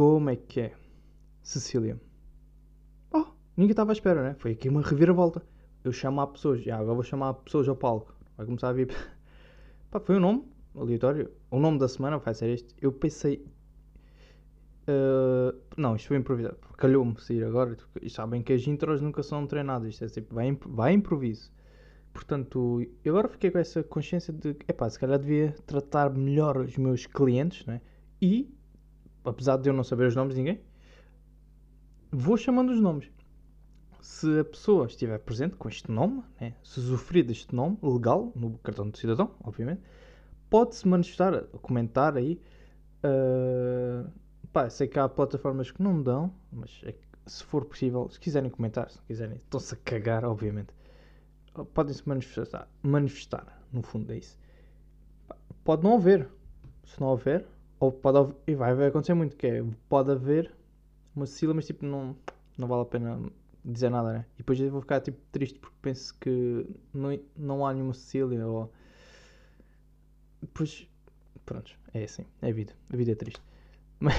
Como é que é? Cecília. Oh, ninguém estava à espera, né? Foi aqui uma reviravolta. Eu chamo a pessoas, já agora vou chamar pessoas ao palco. Vai começar a vir. Pá, foi um nome aleatório. O nome da semana vai ser este. Eu pensei. Uh, não, isto foi improvisado. Calhou-me sair agora. E sabem que as intros nunca são treinadas. Isto é tipo, vai, vai improviso. Portanto, eu agora fiquei com essa consciência de que, epá, se calhar devia tratar melhor os meus clientes, né? E, apesar de eu não saber os nomes de ninguém, vou chamando os nomes. Se a pessoa estiver presente com este nome, né? se usufruir deste nome legal no cartão do cidadão, obviamente, pode-se manifestar, comentar aí. Uh, pá, sei que há plataformas que não dão, mas é se for possível, se quiserem comentar, se não quiserem, estão-se a cagar, obviamente podem-se manifestar, manifestar, no fundo é isso. Pode não haver, se não houver, ou pode e vai, acontecer muito, que é, pode haver uma Cecília, mas tipo, não, não vale a pena dizer nada, né? E depois eu vou ficar tipo triste porque penso que não, não há nenhuma Cecília, ou... Depois, pronto, é assim, é a vida, a vida é triste. Mas,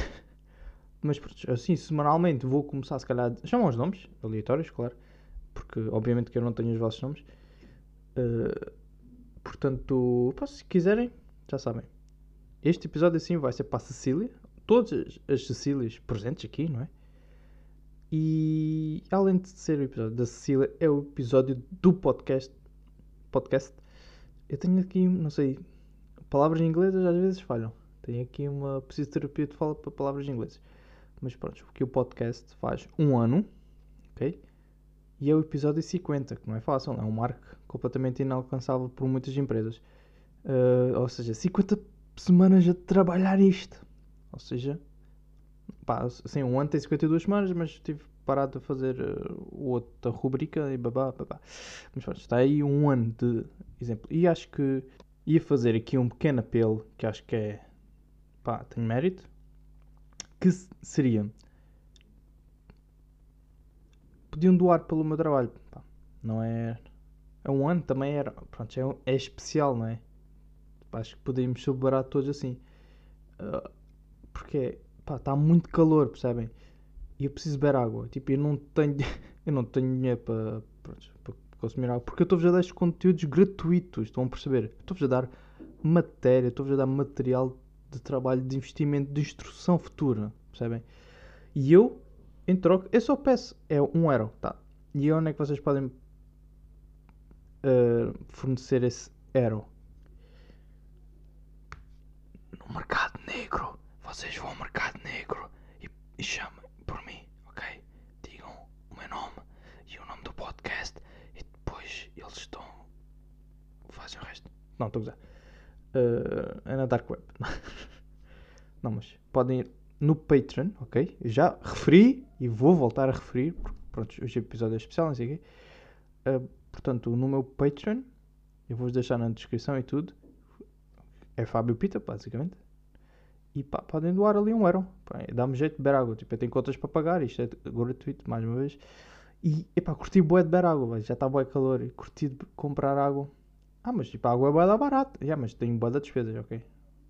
mas pronto, assim, semanalmente vou começar se calhar, chamam os nomes, aleatórios, claro, porque obviamente que eu não tenho os vossos nomes. Uh, portanto, se quiserem, já sabem. Este episódio assim vai ser para a Cecília, todas as Cecílias presentes aqui, não é? E além de ser o episódio da Cecília, é o episódio do podcast. Podcast. Eu tenho aqui, não sei, palavras inglesas às vezes falham. Tenho aqui uma psicoterapia de fala para palavras inglesas. Mas pronto, porque o podcast faz um ano, ok? E é o episódio 50, que não é fácil, é um marco completamente inalcançável por muitas empresas. Uh, ou seja, 50 semanas a trabalhar isto. Ou seja, pá, assim, um ano tem 52 semanas, mas tive parado a fazer uh, outra rubrica e babá, babá. Mas pronto, está aí um ano de exemplo. E acho que ia fazer aqui um pequeno apelo, que acho que é, pá, tem mérito, que seria podiam doar pelo meu trabalho. Pá, não é. É um ano também era. Pronto, é, é especial, não é? Acho que podíamos celebrar todos assim. Uh, porque está muito calor, percebem? E eu preciso beber água. Tipo, eu não tenho, eu não tenho dinheiro para, para consumir água. Porque eu estou-vos a dar conteúdos gratuitos. Estão a perceber? Estou-vos a dar matéria, estou-vos a dar material de trabalho, de investimento, de instrução futura. Percebem? E eu em troca, eu só peço, é um euro, tá? E onde é que vocês podem uh, fornecer esse euro? Mercado negro. Vocês vão ao mercado negro e, e chamem por mim, ok? Digam o meu nome e o nome do podcast e depois eles estão. fazem o resto. Não, estou a usar. Uh, é na Dark Web. Não, mas podem ir no Patreon, ok? Eu já referi e vou voltar a referir, porque pronto, hoje é episódio especial, não sei o quê. Uh, portanto, no meu Patreon, eu vou-vos deixar na descrição e tudo. É Fábio Pita, basicamente. E pá, podem doar ali um euro. Dá-me jeito de beber água. Tipo, eu tenho contas para pagar, isto é gratuito, mais uma vez. E, epá, curti bué de beber água, já está bué calor. Curti de comprar água. Ah, mas tipo, a água é bué da barata. Yeah, mas tenho bué de despesas, ok?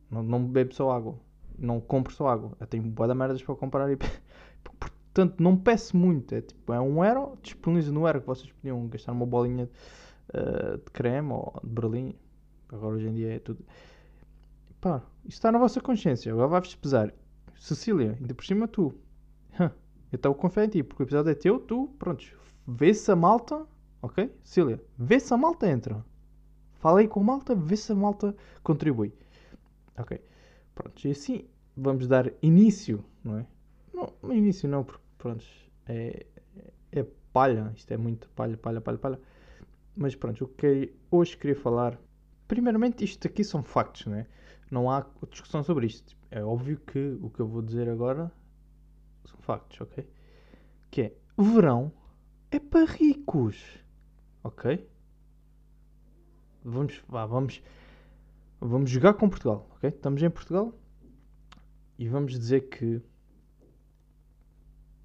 Não, não bebo só água não compro só água. Eu tenho boa da merdas para comprar e portanto não peço muito. É tipo, é um euro, disponibilizo no euro que vocês podiam gastar uma bolinha uh, de creme ou de berlim. Agora hoje em dia é tudo. Pá, está na vossa consciência. Agora vai-vos pesar. Cecília, ainda por cima tu. eu estou confiando em ti, porque o episódio é teu, tu, pronto. Vê se a malta, ok? Cecília, vê se a malta entra. Fala aí com a malta, vê se a malta contribui. Ok. Pronto, e assim vamos dar início, não é? Não, início não, porque pronto, é, é palha, isto é muito palha, palha, palha, palha. Mas pronto, o que hoje queria falar, primeiramente isto aqui são factos, não é? Não há discussão sobre isto. É óbvio que o que eu vou dizer agora são factos, ok? Que é, verão é para ricos, ok? Vamos, vá, vamos Vamos jogar com Portugal, ok? Estamos em Portugal e vamos dizer que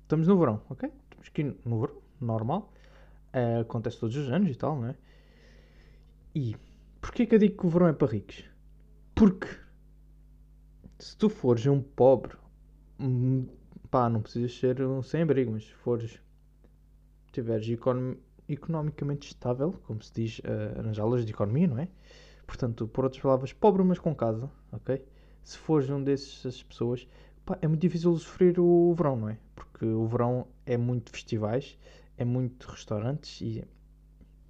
estamos no verão, ok? Estamos aqui no verão, normal. Uh, acontece todos os anos e tal, não é? E porquê que eu digo que o verão é para ricos? Porque se tu fores um pobre hum, pá, não precisas ser um sem-abrigo, mas se fores, tiveres econom- economicamente estável, como se diz uh, nas aulas de economia, não é? Portanto, por outras palavras, pobre mas com casa, ok? Se fores um dessas pessoas, pá, é muito difícil sofrer o verão, não é? Porque o verão é muito festivais, é muito restaurantes e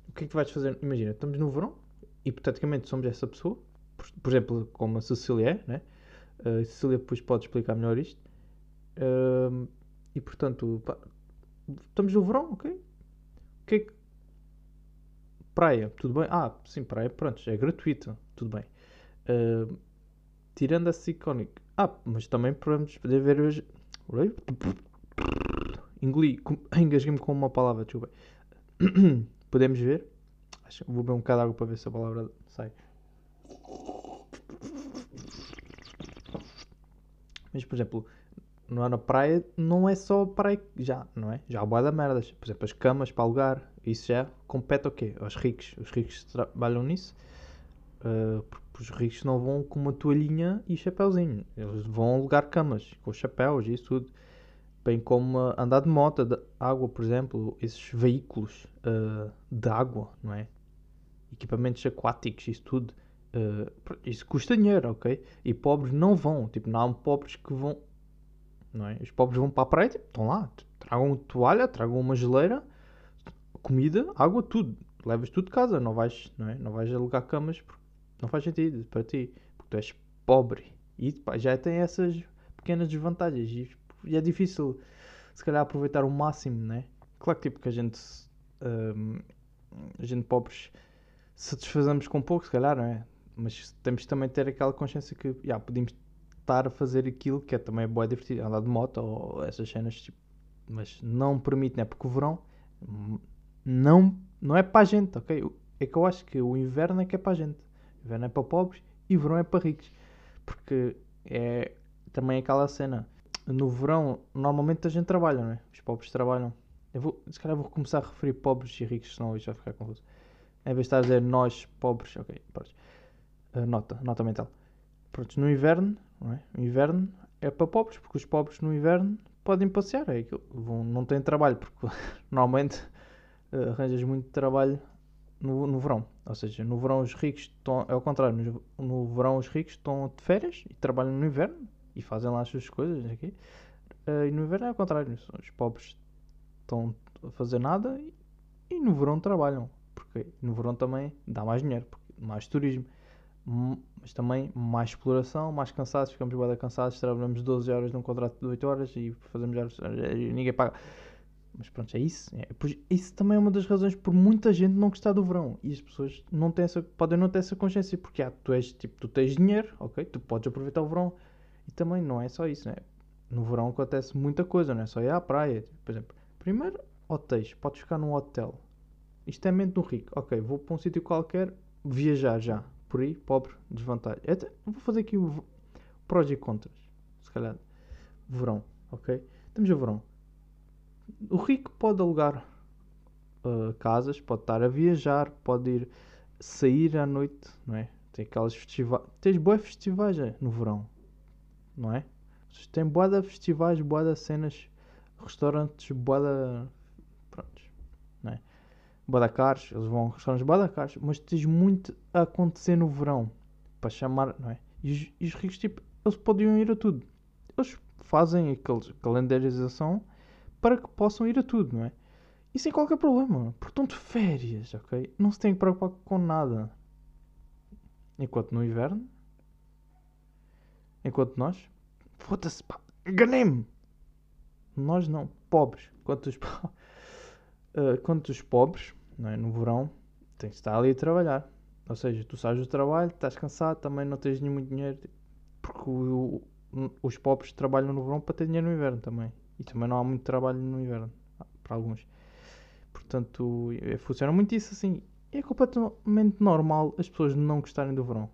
o que é que vais fazer? Imagina, estamos no verão, hipoteticamente somos essa pessoa, por, exemplo, como a Cecília é, né? A Cecília depois pode explicar melhor isto. Uh, e portanto, pá, estamos no verão, ok? O que é que. Praia, tudo bem? Ah, sim, praia, pronto, é gratuita, tudo bem. Uh, tirando essa icónica. Ah, mas também podemos poder ver hoje. Engoli, engasguei-me com uma palavra, desculpa. Podemos ver? Vou beber um bocado de água para ver se a palavra sai. Mas, por exemplo, não na praia, não é só praia já, não é? Já há boa da merdas. Por exemplo, as camas para alugar, isso já compete ao quê? Aos ricos. Os ricos trabalham nisso. Uh, porque os ricos não vão com uma toalhinha e chapéuzinho. Eles vão alugar camas com chapéus e isso tudo. Bem como andar de moto, de água, por exemplo, esses veículos uh, de água, não é? Equipamentos aquáticos, isso tudo. Uh, isso custa dinheiro, ok? E pobres não vão. Tipo, não há pobres que vão. Não é? Os pobres vão para a praia, tipo, estão lá. Tragam toalha, tragam uma geleira, comida, água, tudo. Levas tudo de casa, não vais, não é? Não vais alugar camas porque não faz sentido para ti. Porque tu és pobre. E pá, já tem essas pequenas desvantagens. E e é difícil se calhar aproveitar o máximo, né? Claro que tipo que a gente um, a gente pobres satisfazemos com pouco, se calhar, não é? Mas temos também ter aquela consciência que yeah, podemos estar a fazer aquilo que é também boa divertido, andar de moto ou essas cenas, tipo, mas não permite, né? Porque o verão não, não é para a gente, ok? É que eu acho que o inverno é que é para a gente. O inverno é para pobres e o verão é para ricos. Porque é também aquela cena no verão, normalmente a gente trabalha, não é? Os pobres trabalham. Eu vou, se calhar vou começar a referir pobres e ricos, senão isto vai ficar confuso. Em vez de estar a dizer nós, pobres, ok, pronto. Nota, nota mental. Pronto, no inverno, não é? O inverno é para pobres, porque os pobres no inverno podem passear, é aquilo. Vão, não têm trabalho, porque normalmente uh, arranjas muito trabalho no, no verão. Ou seja, no verão os ricos estão, é ao contrário, no, no verão os ricos estão de férias e trabalham no inverno e fazem lá as suas coisas aqui. Uh, e no inverno é ao contrário, os pobres estão a fazer nada e, e, no verão trabalham, porque no verão também dá mais dinheiro, mais turismo, mas também mais exploração, mais cansados, ficamos bem cansados, trabalhamos 12 horas num contrato de 8 horas e fazemos horas, e ninguém paga. Mas pronto, é isso. É, isso também é uma das razões por muita gente não gostar do verão. E as pessoas não têm essa, podem não ter essa consciência. Porque ah, tu, és, tipo, tu tens dinheiro, ok? Tu podes aproveitar o verão. E também não é só isso, né? No verão acontece muita coisa, não é só ir à praia. Por exemplo, primeiro, hotéis. Podes ficar num hotel. Isto é mente do rico. Ok, vou para um sítio qualquer, viajar já. Por aí, pobre, desvantagem. Até, vou fazer aqui o prós e contras. Se calhar, verão, ok? Temos o verão. O rico pode alugar uh, casas, pode estar a viajar, pode ir sair à noite, não é? Tem aquelas festivais. Tens boas festivais no verão não é? Tem boa de festivais, boa de cenas, restaurantes, boa de. Prontos, não é? Caros, eles vão a restaurantes caros, mas tens muito a acontecer no verão para chamar, não é? E os, e os ricos, tipo, eles podiam ir a tudo. Eles fazem aquela calendarização para que possam ir a tudo, não é? E sem qualquer problema. Portanto, férias, ok? Não se tem que preocupar com nada. Enquanto no inverno, Enquanto nós, foda-se, pá, enganei-me. Nós não, pobres. Enquanto os, uh, enquanto os pobres, não é? no verão, tens de estar ali a trabalhar. Ou seja, tu sais do trabalho, estás cansado, também não tens nenhum dinheiro. Porque o, o, os pobres trabalham no verão para ter dinheiro no inverno também. E também não há muito trabalho no inverno, para alguns. Portanto, é, funciona muito isso assim. É completamente normal as pessoas não gostarem do verão.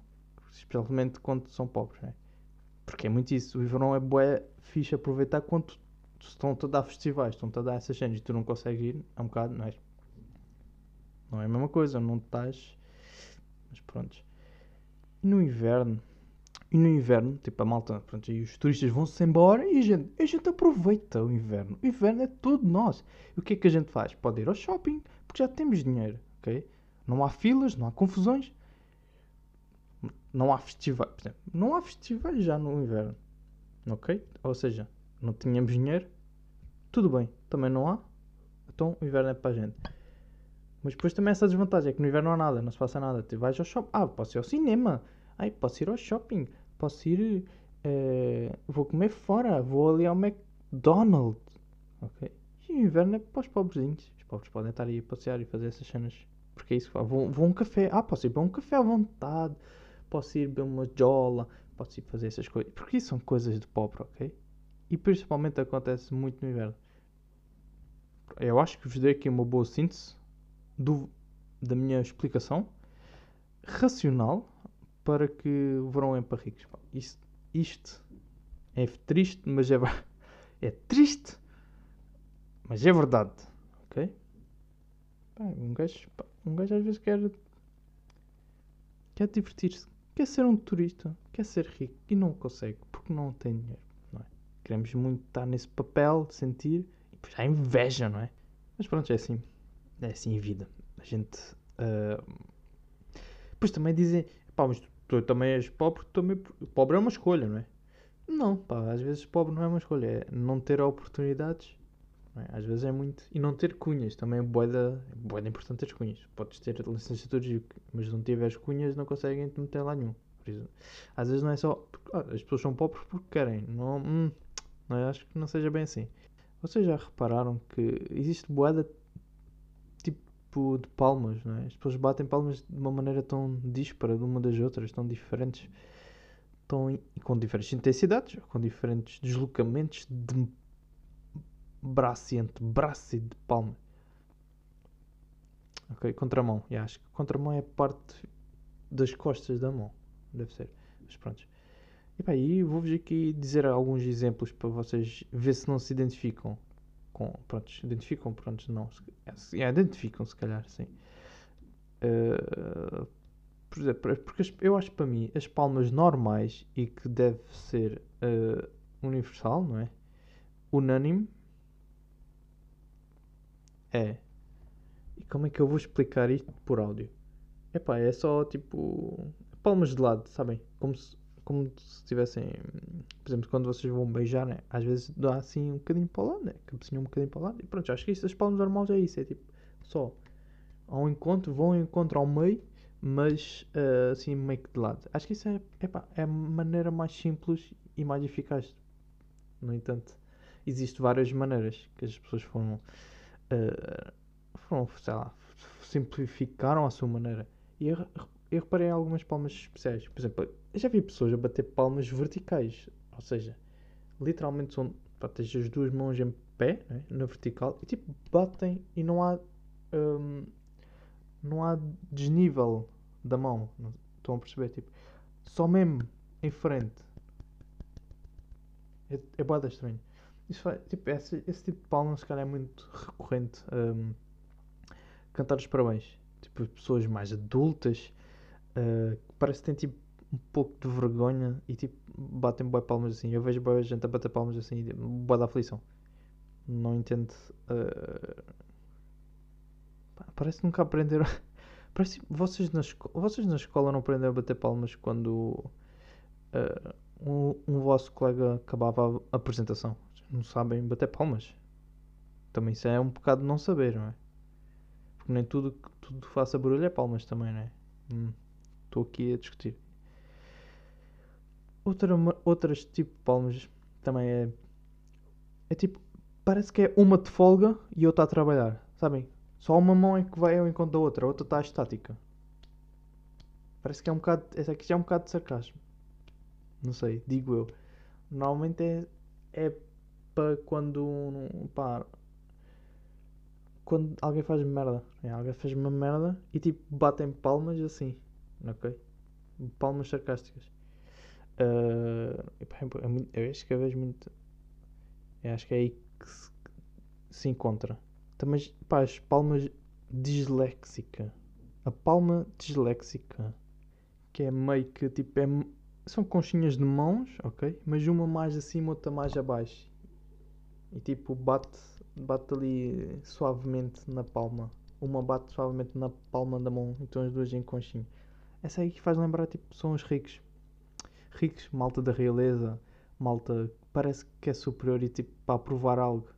Especialmente quando são pobres, é? Porque é muito isso. O verão é bué fixe aproveitar quando estão a dar festivais, estão a dar essas cenas e tu não consegues ir, é um bocado, não é? Não é a mesma coisa, não estás. Mas pronto. E no inverno, E no inverno, tipo, a malta, pronto, e os turistas vão-se embora e a gente, a gente aproveita o inverno. O inverno é todo nosso. E o que é que a gente faz? Pode ir ao shopping, porque já temos dinheiro, ok? Não há filas, não há confusões. Não há festivais. Não há festivais já no inverno, ok? Ou seja, não tínhamos dinheiro, tudo bem. Também não há, então o inverno é para a gente. Mas depois também essa desvantagem é que no inverno não há nada, não se passa nada. Tu vais ao shopping, ah, posso ir ao cinema, ai, posso ir ao shopping, posso ir, eh, vou comer fora, vou ali ao McDonald's, ok? E o inverno é para os pobrezinhos. Os pobres podem estar aí a passear e fazer essas cenas. Porque é isso que faz. Vou, vou um café, ah, posso ir para um café à vontade, posso ir beber uma jola, posso ir fazer essas coisas. Porque isso são coisas de pobre, ok? E principalmente acontece muito no inverno. Eu acho que vos dei aqui uma boa síntese do, da minha explicação racional para que o verão é para ricos. Isto, isto é triste, mas é, é triste, mas é verdade. Ok? Um, gajo, um gajo às vezes quer, quer divertir-se, quer ser um turista, quer ser rico e não consegue porque não tem dinheiro. Queremos muito estar nesse papel sentir e depois há inveja, não é? Mas pronto, é assim. É assim a vida. A gente. ah, Depois também dizem, pá, mas tu, tu também és pobre, também. Pobre é uma escolha, não é? Não, pá, às vezes pobre não é uma escolha, é não ter oportunidades. é? Às vezes é muito. E não ter cunhas, também é boeda, é boeda importante ter cunhas. Podes ter licenciaturas, mas não tiveres cunhas não conseguem te meter lá nenhum. Às vezes não é só. ah, as pessoas são pobres porque querem. Não, hum, é? acho que não seja bem assim. Vocês já repararam que existe boeda tipo de palmas, não é? As pessoas batem palmas de uma maneira tão díspara de uma das outras, tão diferentes, tão, com diferentes intensidades, com diferentes deslocamentos de braço e antebraço e de palma. Ok, contramão, yeah, acho que contramão é parte das costas da mão, deve ser. Mas pronto. E vou-vos aqui dizer alguns exemplos para vocês ver se não se identificam com. Prontos, identificam, prontos, não. se- é, se- identificam, se calhar, sim. Eh, por exemplo, é porque eu acho para mim as palmas normais e que deve ser eh, universal, não é? Unânime é. E como é que eu vou explicar isto por áudio? Epá, é só tipo. Palmas de lado, sabem? Como se, como se tivessem. Por exemplo, quando vocês vão beijar, né? Às vezes dá assim um bocadinho para o lado, né? Cabecinha um bocadinho para o lado. E pronto, acho que isso, as palmas normais é isso. É tipo, só ao encontro, vão ao encontro ao meio, mas ah, assim meio que de lado. Acho que isso é, epá, é a maneira mais simples e mais eficaz. No entanto, existem várias maneiras que as pessoas foram. ah, foram, sei lá, simplificaram a sua maneira. E eu, eu reparei algumas palmas especiais. Por exemplo, eu já vi pessoas a bater palmas verticais. Ou seja, literalmente são. Tens as duas mãos em pé, né, na vertical, e tipo, batem e não há. hum, não há desnível da mão. Estão a perceber? Tipo, só mesmo em frente. É, é boada estranho. Isso faz, tipo, esse, esse tipo de palmas, se calhar, é muito recorrente. hum, cantar os parabéns. Tipo, pessoas mais adultas uh, que parece que têm tipo um pouco de vergonha e tipo batem boas palmas assim. Eu vejo boa gente a bater palmas assim e boa da aflição. Não entendo. uh, parece que nunca aprenderam. parece que vocês na, esco- vocês na escola não aprenderam a bater palmas quando uh, um, um vosso colega acabava a apresentação. Não sabem bater palmas. Também isso é um bocado não saber, não é? Porque nem tudo que tudo faça barulho é palmas também, não é? Hum, Estou aqui a discutir. Outra, outras tipo de palmas também é. É tipo. Parece que é uma de folga e outra a trabalhar. Sabem? Só uma mão é que vai ao encontro da outra, a outra está estática. Parece que é um bocado. Essa aqui já é um bocado de sarcasmo. Não sei, digo eu. Normalmente é. É para quando. Pá, quando alguém faz merda. É, alguém faz uma merda e tipo batem palmas assim. Ok? Palmas sarcásticas. Ah, e, pá, é muito- eu acho que eu vejo muito. Eu acho que é aí que se, se encontra. Também, pá, as palmas disléxica. A palma disléxica. Que é meio que tipo. É, são conchinhas de mãos, ok? Mas uma mais acima, outra mais abaixo. E tipo, bate, bate ali suavemente na palma. Uma bate suavemente na palma da mão, então as duas em conchinha. Essa aí que faz lembrar, tipo, são os ricos. Ricos, malta da realeza, malta que parece que é superior e tipo, para provar algo.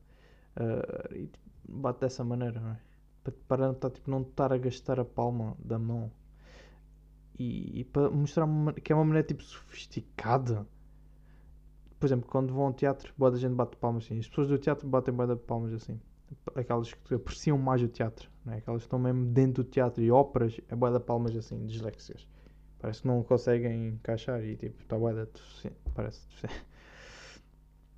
Uh, e tipo, bate dessa maneira, não é? Para, para não, tipo, não estar a gastar a palma da mão. E, e para mostrar que é uma maneira tipo sofisticada. Por exemplo, quando vão ao teatro, boa da gente bate palmas assim. As pessoas do teatro batem boa de palmas assim. Aquelas que apreciam mais o teatro, não é? Aquelas que estão mesmo dentro do teatro e óperas, é boa de palmas assim, disléxias. Parece que não conseguem encaixar e tipo, está boa Parece.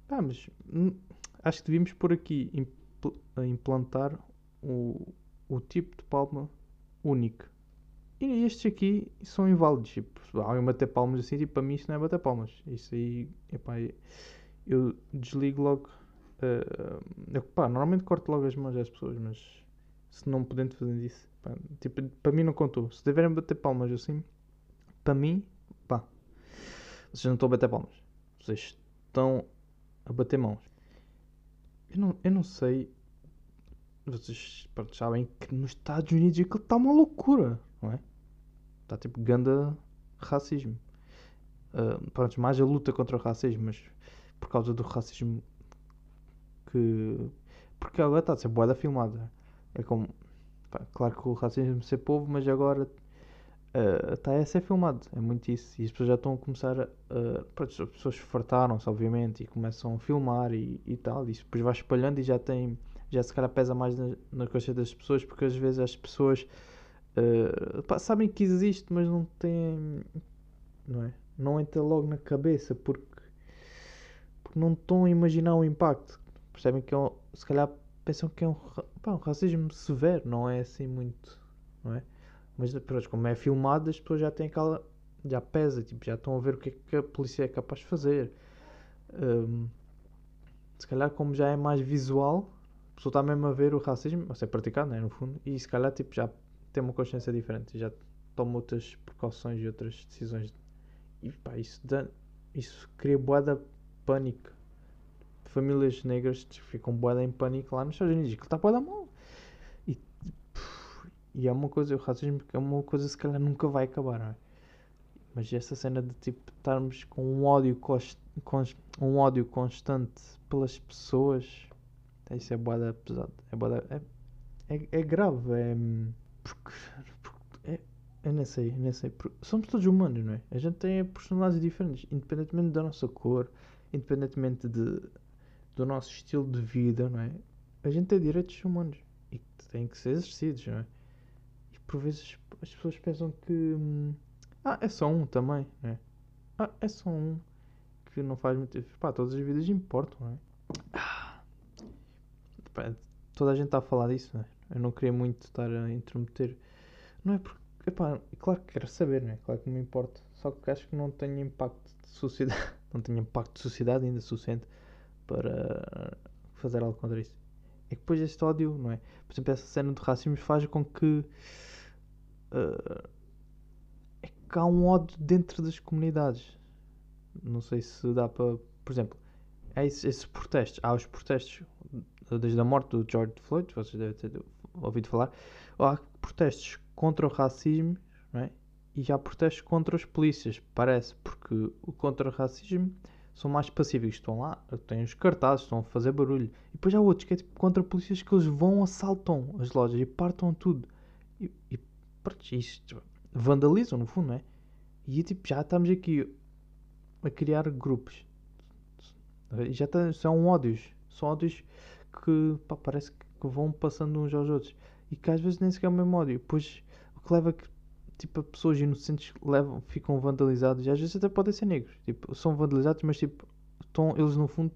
Ah, mas hum, acho que devíamos por aqui impl implantar o, o tipo de palma único. E estes aqui são inválidos. Tipo, alguém bater palmas assim, tipo, para mim isso não é bater palmas. Isso aí, epá, eu desligo logo. Uh, pá, normalmente corto logo as mãos das pessoas, mas se não podendo fazer isso, pá, tipo, para mim não contou. Se deverem bater palmas assim, para mim, pá, vocês não estão a bater palmas. Vocês estão a bater mãos. Eu não, eu não sei. Vocês sabem que nos Estados Unidos aquilo está uma loucura, não é? Está tipo ganda racismo. Uh, pronto, mais a luta contra o racismo, mas por causa do racismo que. Porque agora está a ser boeda filmada. É como. Pá, claro que o racismo ser povo, mas agora está uh, a ser filmado. É muito isso. E as pessoas já estão a começar a. Uh, as pessoas fartaram-se, obviamente, e começam a filmar e, e tal. E depois vai espalhando e já tem. Já se calhar pesa mais na, na consciência das pessoas, porque às vezes as pessoas. Uh, pá, sabem que existe, mas não têm. Não é? Não entra logo na cabeça porque. Porque não estão a imaginar o impacto. Percebem que é um, se calhar pensam que é um, pá, um racismo severo, não é assim muito. Não é? Mas pronto, como é filmado, as pessoas já têm aquela. Já pesa, tipo, já estão a ver o que é que a polícia é capaz de fazer. Um, se calhar, como já é mais visual, a pessoa está mesmo a ver o racismo, a ser praticado, né, no fundo, e se calhar tipo, já tem uma consciência diferente, já toma outras precauções e outras decisões. E pá, isso, dá, isso cria boada pânico. Famílias negras ficam boada em pânico lá nos Estados Unidos, que está boada mal. E é uma coisa, o racismo é uma coisa se calhar nunca vai acabar, não é? Mas essa cena de tipo estarmos com um ódio, const, um ódio constante pelas pessoas, isso é boada pesado. É, boada, é, é, é grave, é. Porque. porque é, eu nem sei, eu nem sei. Somos todos humanos, não é? A gente tem personalidades diferentes, independentemente da nossa cor, independentemente de, do nosso estilo de vida, não é? A gente tem direitos humanos e têm que ser exercidos, não é? Por vezes as pessoas pensam que hum, ah, é só um também, né? Ah, é só um que não faz muito. Pá, todas as vidas importam, não é? Ah, pá, toda a gente está a falar disso, né? Eu não queria muito estar a intrometer. Não é porque. Epá, claro que quero saber, né? Claro que me importa. Só que acho que não tenho impacto de sociedade. Não tenho impacto de sociedade ainda suficiente para fazer algo contra isso. É que depois este ódio, não é? Por exemplo, essa cena de racismo faz com que uh, é que há um ódio dentro das comunidades. Não sei se dá para. Por exemplo, há esses, esses protestos. Há os protestos desde a morte do George Floyd, vocês devem ter ouvido falar. Há protestos contra o racismo não é? e há protestos contra os polícias, parece, porque o contra o racismo são mais pacíficos, estão lá, têm os cartazes, estão a fazer barulho. E depois há outros que é tipo contra polícias que eles vão, assaltam as lojas e partam tudo. E, e isto vandalizam no fundo, não é? E tipo, já estamos aqui a criar grupos. Já tá, são ódios. São ódios que pá, parece que vão passando uns aos outros. E que às vezes nem sequer é o mesmo ódio. Pois o que leva que tipo, pessoas inocentes levam, ficam vandalizados. E às vezes até podem ser negros. Tipo, são vandalizados, mas tipo, eles no fundo.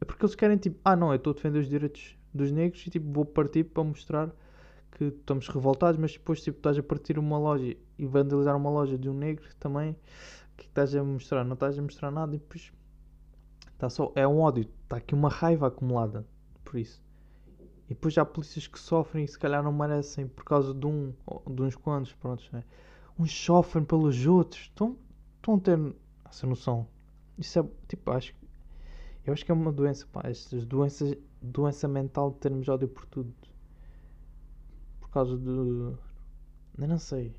É porque eles querem tipo, ah não, eu estou a defender os direitos dos negros e tipo, vou partir para mostrar que estamos revoltados, mas depois tipo, estás a partir uma loja e vandalizar uma loja de um negro também, que estás a mostrar? Não estás a mostrar nada e depois está só, é um ódio, está aqui uma raiva acumulada por isso. E depois há polícias que sofrem e se calhar não merecem por causa de um, de uns quantos, pronto, né? uns sofrem pelos outros, estão, estão a ter, Essa noção. Isso é, tipo, acho Eu acho que é uma doença, pá. Estas doenças... Doença mental de termos ódio por tudo. Causa de... Eu não sei.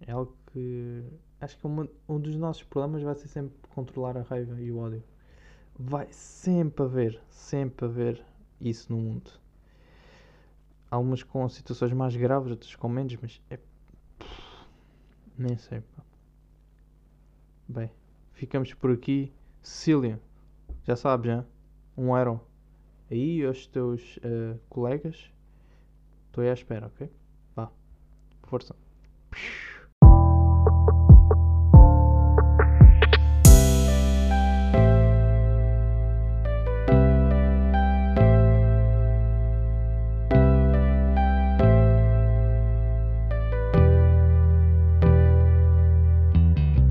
É algo que... Acho que uma, um dos nossos problemas vai ser sempre controlar a raiva e o ódio. Vai sempre haver, sempre haver isso no mundo. Algumas com situações mais graves, outras com menos, mas é. Nem sei. Bem, ficamos por aqui. Cecília, já sabes, já? Um euro. Aí aos teus uh, colegas. Estou à espera, ok? Vá. Força.